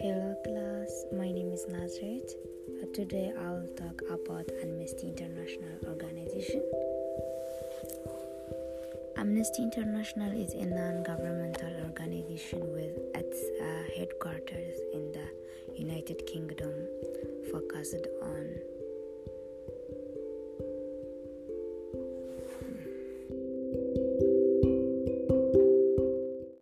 Hello, class. My name is Nazrit. Uh, today I will talk about Amnesty International organization. Amnesty International is a non-governmental organization with its uh, headquarters in the United Kingdom, focused on